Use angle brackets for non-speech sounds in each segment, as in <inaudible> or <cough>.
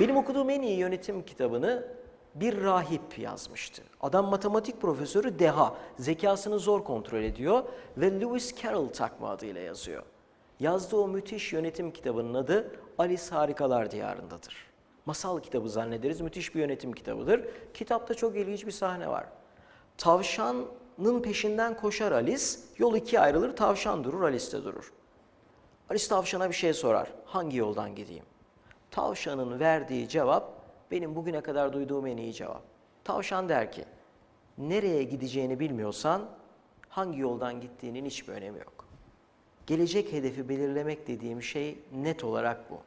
Benim okuduğum en iyi yönetim kitabını bir rahip yazmıştı. Adam matematik profesörü deha, zekasını zor kontrol ediyor ve Lewis Carroll takma adıyla yazıyor. Yazdığı o müthiş yönetim kitabının adı Alice Harikalar Diyarındadır. Masal kitabı zannederiz, müthiş bir yönetim kitabıdır. Kitapta çok ilginç bir sahne var. Tavşanın peşinden koşar Alice, yol ikiye ayrılır, tavşan durur, Alice de durur. Alice tavşana bir şey sorar, hangi yoldan gideyim? Tavşanın verdiği cevap, benim bugüne kadar duyduğum en iyi cevap. Tavşan der ki, nereye gideceğini bilmiyorsan, hangi yoldan gittiğinin hiçbir önemi yok. Gelecek hedefi belirlemek dediğim şey net olarak bu.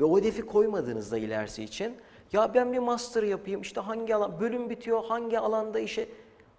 Ve o hedefi koymadığınızda ilerisi için ya ben bir master yapayım işte hangi alan bölüm bitiyor hangi alanda işe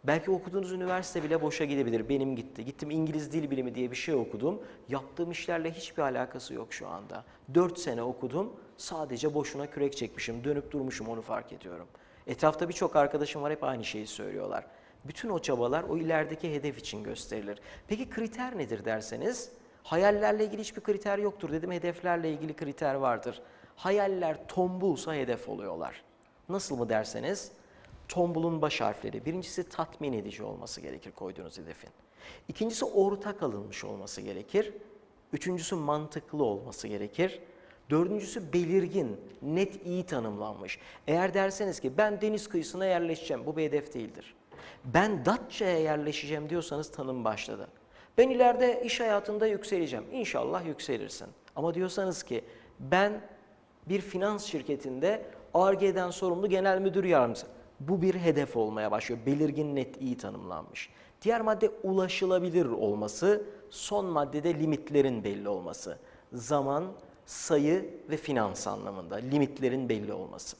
belki okuduğunuz üniversite bile boşa gidebilir. Benim gitti. Gittim İngiliz Dil Bilimi diye bir şey okudum. Yaptığım işlerle hiçbir alakası yok şu anda. 4 sene okudum. Sadece boşuna kürek çekmişim. Dönüp durmuşum onu fark ediyorum. Etrafta birçok arkadaşım var hep aynı şeyi söylüyorlar. Bütün o çabalar o ilerideki hedef için gösterilir. Peki kriter nedir derseniz? Hayallerle ilgili hiçbir kriter yoktur dedim. Hedeflerle ilgili kriter vardır. Hayaller tombulsa hedef oluyorlar. Nasıl mı derseniz? Tombulun baş harfleri. Birincisi tatmin edici olması gerekir koyduğunuz hedefin. İkincisi ortak alınmış olması gerekir. Üçüncüsü mantıklı olması gerekir. Dördüncüsü belirgin, net iyi tanımlanmış. Eğer derseniz ki ben deniz kıyısına yerleşeceğim, bu bir hedef değildir. Ben Datça'ya yerleşeceğim diyorsanız tanım başladı. Ben ileride iş hayatında yükseleceğim. İnşallah yükselirsin. Ama diyorsanız ki ben bir finans şirketinde ARGE'den sorumlu genel müdür yardımcısı. Bu bir hedef olmaya başlıyor. Belirgin, net, iyi tanımlanmış. Diğer madde ulaşılabilir olması, son maddede limitlerin belli olması. Zaman, sayı ve finans anlamında limitlerin belli olması.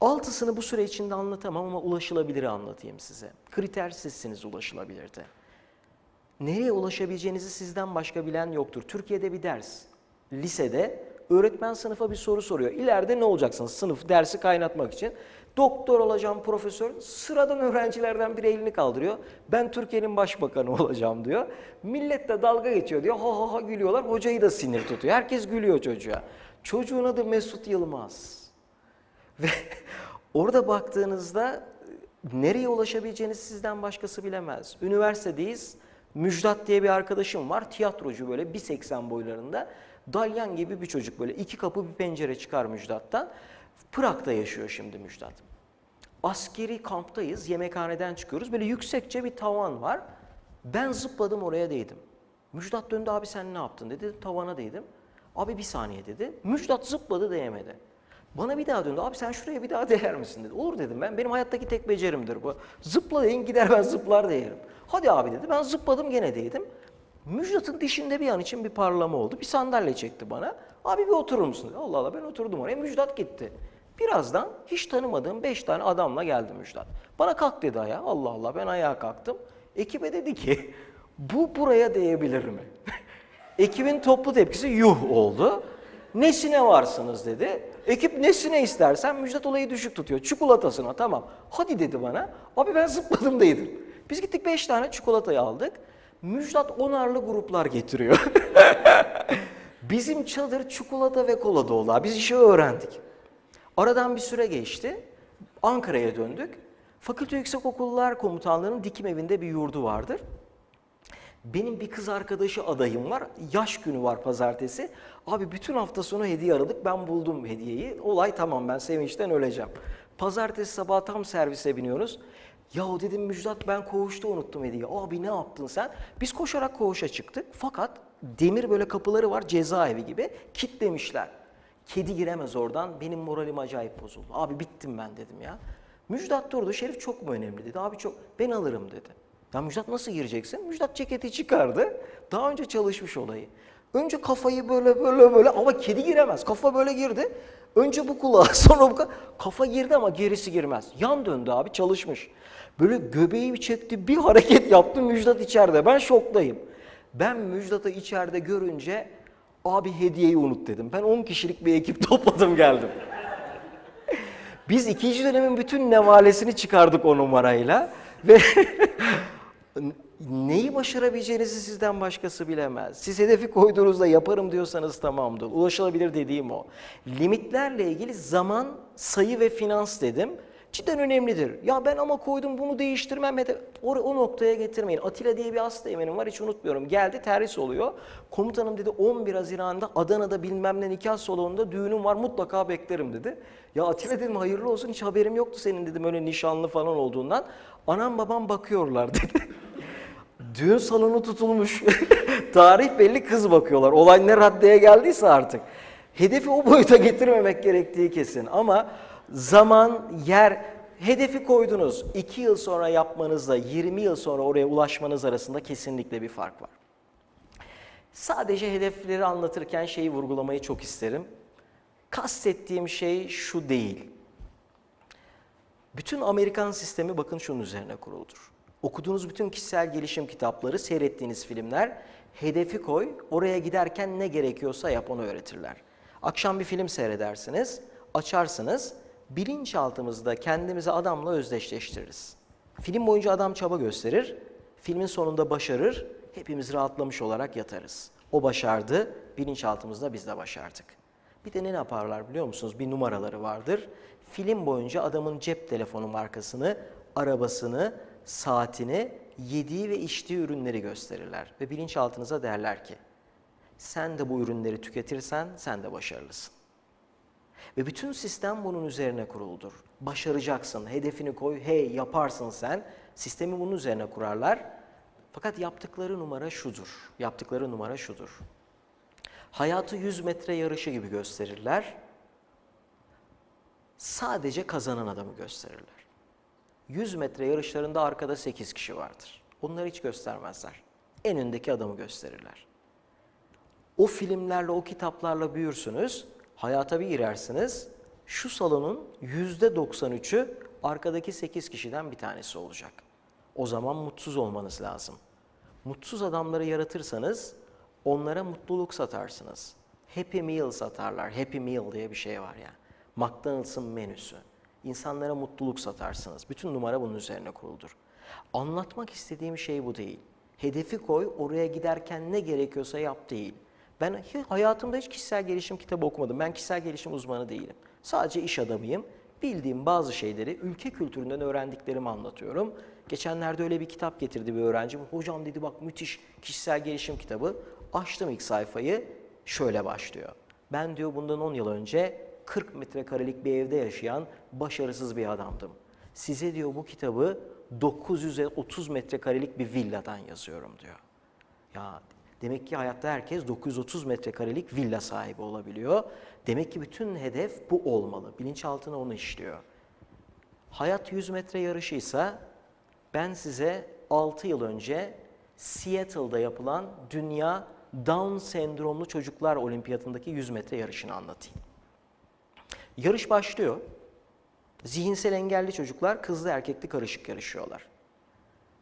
Altısını bu süre içinde anlatamam ama ulaşılabiliri anlatayım size. Kriter sizsiniz ulaşılabilirde. Nereye ulaşabileceğinizi sizden başka bilen yoktur. Türkiye'de bir ders, lisede öğretmen sınıfa bir soru soruyor. İleride ne olacaksınız sınıf dersi kaynatmak için? Doktor olacağım profesör. Sıradan öğrencilerden biri elini kaldırıyor. Ben Türkiye'nin başbakanı <laughs> olacağım diyor. Millet de dalga geçiyor diyor. Ha ha ha gülüyorlar. Hocayı da sinir tutuyor. Herkes gülüyor çocuğa. Çocuğun adı Mesut Yılmaz. <laughs> Ve orada baktığınızda nereye ulaşabileceğinizi sizden başkası bilemez. Üniversitedeyiz. Müjdat diye bir arkadaşım var. Tiyatrocu böyle 1.80 boylarında. Dalyan gibi bir çocuk böyle iki kapı bir pencere çıkar Müjdat'tan. Prag'da yaşıyor şimdi Müjdat. Askeri kamptayız. Yemekhaneden çıkıyoruz. Böyle yüksekçe bir tavan var. Ben zıpladım oraya değdim. Müjdat döndü abi sen ne yaptın dedi. Tavana değdim. Abi bir saniye dedi. Müjdat zıpladı değmedi. Bana bir daha döndü. Abi sen şuraya bir daha değer misin dedi. Olur dedim ben. Benim hayattaki tek becerimdir bu. Zıpla deyin gider ben zıplar değerim. Hadi abi dedi. Ben zıpladım gene değdim. Müjdat'ın dişinde bir an için bir parlama oldu. Bir sandalye çekti bana. Abi bir oturur musun. Allah Allah ben oturdum oraya. Müjdat gitti. Birazdan hiç tanımadığım beş tane adamla geldi Müjdat. Bana kalk dedi ayağa. Allah Allah ben ayağa kalktım. Ekibe dedi ki bu buraya değebilir mi? <laughs> Ekibin toplu tepkisi yuh oldu. Nesine varsınız dedi. Ekip nesine istersen Müjdat olayı düşük tutuyor. Çikolatasına tamam. Hadi dedi bana. Abi ben zıpladım <laughs> dedim. Biz gittik beş tane çikolatayı aldık. Müjdat onarlı gruplar getiriyor. <laughs> Bizim çadır çikolata ve kola dolu. Biz işi öğrendik. Aradan bir süre geçti. Ankara'ya döndük. Fakülte Yüksekokullar Komutanlığı'nın dikim evinde bir yurdu vardır. Benim bir kız arkadaşı adayım var. Yaş günü var pazartesi. Abi bütün hafta sonu hediye aradık. Ben buldum hediyeyi. Olay tamam ben sevinçten öleceğim. Pazartesi sabah tam servise biniyoruz. Yahu dedim Müjdat ben koğuşta unuttum hediye. Abi ne yaptın sen? Biz koşarak koğuşa çıktık. Fakat demir böyle kapıları var cezaevi gibi. Kitlemişler. Kedi giremez oradan. Benim moralim acayip bozuldu. Abi bittim ben dedim ya. Müjdat durdu. Şerif çok mu önemli dedi. Abi çok. Ben alırım dedi. Ya Müjdat nasıl gireceksin? Müjdat ceketi çıkardı. Daha önce çalışmış olayı. Önce kafayı böyle böyle böyle ama kedi giremez. Kafa böyle girdi. Önce bu kulağa <laughs> sonra bu kulağa. Kafa girdi ama gerisi girmez. Yan döndü abi çalışmış. Böyle göbeği çekti bir <laughs> hareket yaptı Müjdat içeride. Ben şoktayım. Ben Müjdat'ı içeride görünce abi hediyeyi unut dedim. Ben 10 kişilik bir ekip <laughs> topladım geldim. Biz ikinci dönemin bütün nevalesini çıkardık o numarayla. Ve neyi başarabileceğinizi sizden başkası bilemez. Siz hedefi koyduğunuzda yaparım diyorsanız tamamdır. Ulaşılabilir dediğim o. Limitlerle ilgili zaman, sayı ve finans dedim. Cidden önemlidir. Ya ben ama koydum bunu değiştirmem. O, o noktaya getirmeyin. Atilla diye bir hasta eminim var hiç unutmuyorum. Geldi terhis oluyor. Komutanım dedi 11 Haziran'da Adana'da bilmem ne nikah salonunda düğünüm var mutlaka beklerim dedi. Ya Atilla dedim hayırlı olsun hiç haberim yoktu senin dedim öyle nişanlı falan olduğundan. Anam babam bakıyorlar <laughs> dedi. Düğün salonu tutulmuş. <laughs> Tarih belli kız bakıyorlar. Olay ne raddeye geldiyse artık. Hedefi o boyuta getirmemek gerektiği kesin. Ama zaman, yer, hedefi koydunuz. 2 yıl sonra yapmanızla 20 yıl sonra oraya ulaşmanız arasında kesinlikle bir fark var. Sadece hedefleri anlatırken şeyi vurgulamayı çok isterim. Kastettiğim şey şu değil. Bütün Amerikan sistemi bakın şunun üzerine kuruludur. Okuduğunuz bütün kişisel gelişim kitapları, seyrettiğiniz filmler, hedefi koy, oraya giderken ne gerekiyorsa yap onu öğretirler. Akşam bir film seyredersiniz, açarsınız, bilinçaltımızda kendimizi adamla özdeşleştiririz. Film boyunca adam çaba gösterir, filmin sonunda başarır, hepimiz rahatlamış olarak yatarız. O başardı, bilinçaltımızda biz de başardık. Bir de ne yaparlar biliyor musunuz? Bir numaraları vardır. Film boyunca adamın cep telefonu markasını, arabasını, saatini, yediği ve içtiği ürünleri gösterirler. Ve bilinçaltınıza derler ki, sen de bu ürünleri tüketirsen sen de başarılısın. Ve bütün sistem bunun üzerine kuruludur. Başaracaksın, hedefini koy, hey yaparsın sen. Sistemi bunun üzerine kurarlar. Fakat yaptıkları numara şudur. Yaptıkları numara şudur. Hayatı 100 metre yarışı gibi gösterirler. Sadece kazanan adamı gösterirler. 100 metre yarışlarında arkada 8 kişi vardır. Onları hiç göstermezler. En öndeki adamı gösterirler. O filmlerle, o kitaplarla büyürsünüz, hayata bir girersiniz. Şu salonun %93'ü arkadaki 8 kişiden bir tanesi olacak. O zaman mutsuz olmanız lazım. Mutsuz adamları yaratırsanız onlara mutluluk satarsınız. Happy Meal satarlar. Happy Meal diye bir şey var ya. McDonald's'ın menüsü. İnsanlara mutluluk satarsınız. Bütün numara bunun üzerine kuruldur. Anlatmak istediğim şey bu değil. Hedefi koy, oraya giderken ne gerekiyorsa yap değil. Ben hayatımda hiç kişisel gelişim kitabı okumadım. Ben kişisel gelişim uzmanı değilim. Sadece iş adamıyım. Bildiğim bazı şeyleri ülke kültüründen öğrendiklerimi anlatıyorum. Geçenlerde öyle bir kitap getirdi bir öğrencim. Hocam dedi bak müthiş kişisel gelişim kitabı. Açtım ilk sayfayı. Şöyle başlıyor. Ben diyor bundan 10 yıl önce 40 metrekarelik bir evde yaşayan başarısız bir adamdım. Size diyor bu kitabı 930 metrekarelik bir villadan yazıyorum diyor. Ya demek ki hayatta herkes 930 metrekarelik villa sahibi olabiliyor. Demek ki bütün hedef bu olmalı. Bilinçaltına onu işliyor. Hayat 100 metre yarışıysa ben size 6 yıl önce Seattle'da yapılan Dünya Down sendromlu çocuklar olimpiyatındaki 100 metre yarışını anlatayım. Yarış başlıyor. Zihinsel engelli çocuklar kızlı erkekli karışık yarışıyorlar.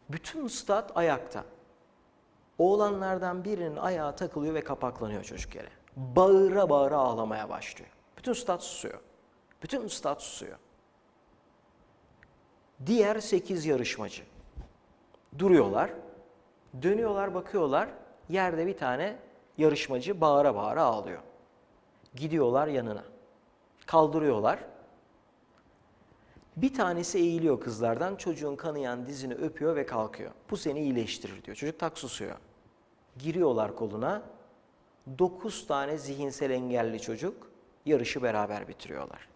Bütün stat ayakta. Oğlanlardan birinin ayağı takılıyor ve kapaklanıyor çocuk yere. Bağıra bağıra ağlamaya başlıyor. Bütün stat susuyor. Bütün stat susuyor. Diğer 8 yarışmacı duruyorlar. Dönüyorlar bakıyorlar. Yerde bir tane yarışmacı bağıra bağıra ağlıyor. Gidiyorlar yanına. Kaldırıyorlar. Bir tanesi eğiliyor kızlardan, çocuğun kanayan dizini öpüyor ve kalkıyor. Bu seni iyileştirir diyor. Çocuk tak susuyor. Giriyorlar koluna. 9 tane zihinsel engelli çocuk yarışı beraber bitiriyorlar.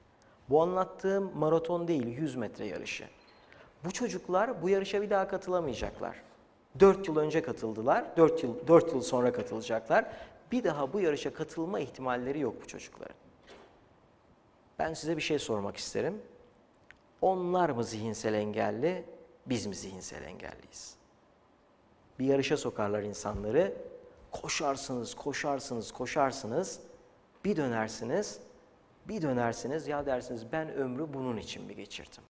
Bu anlattığım maraton değil, 100 metre yarışı. Bu çocuklar bu yarışa bir daha katılamayacaklar. 4 yıl önce katıldılar, 4 yıl, 4 yıl sonra katılacaklar. Bir daha bu yarışa katılma ihtimalleri yok bu çocukların. Ben size bir şey sormak isterim. Onlar mı zihinsel engelli, biz mi zihinsel engelliyiz? Bir yarışa sokarlar insanları, koşarsınız, koşarsınız, koşarsınız, bir dönersiniz, bir dönersiniz, ya dersiniz ben ömrü bunun için mi geçirdim?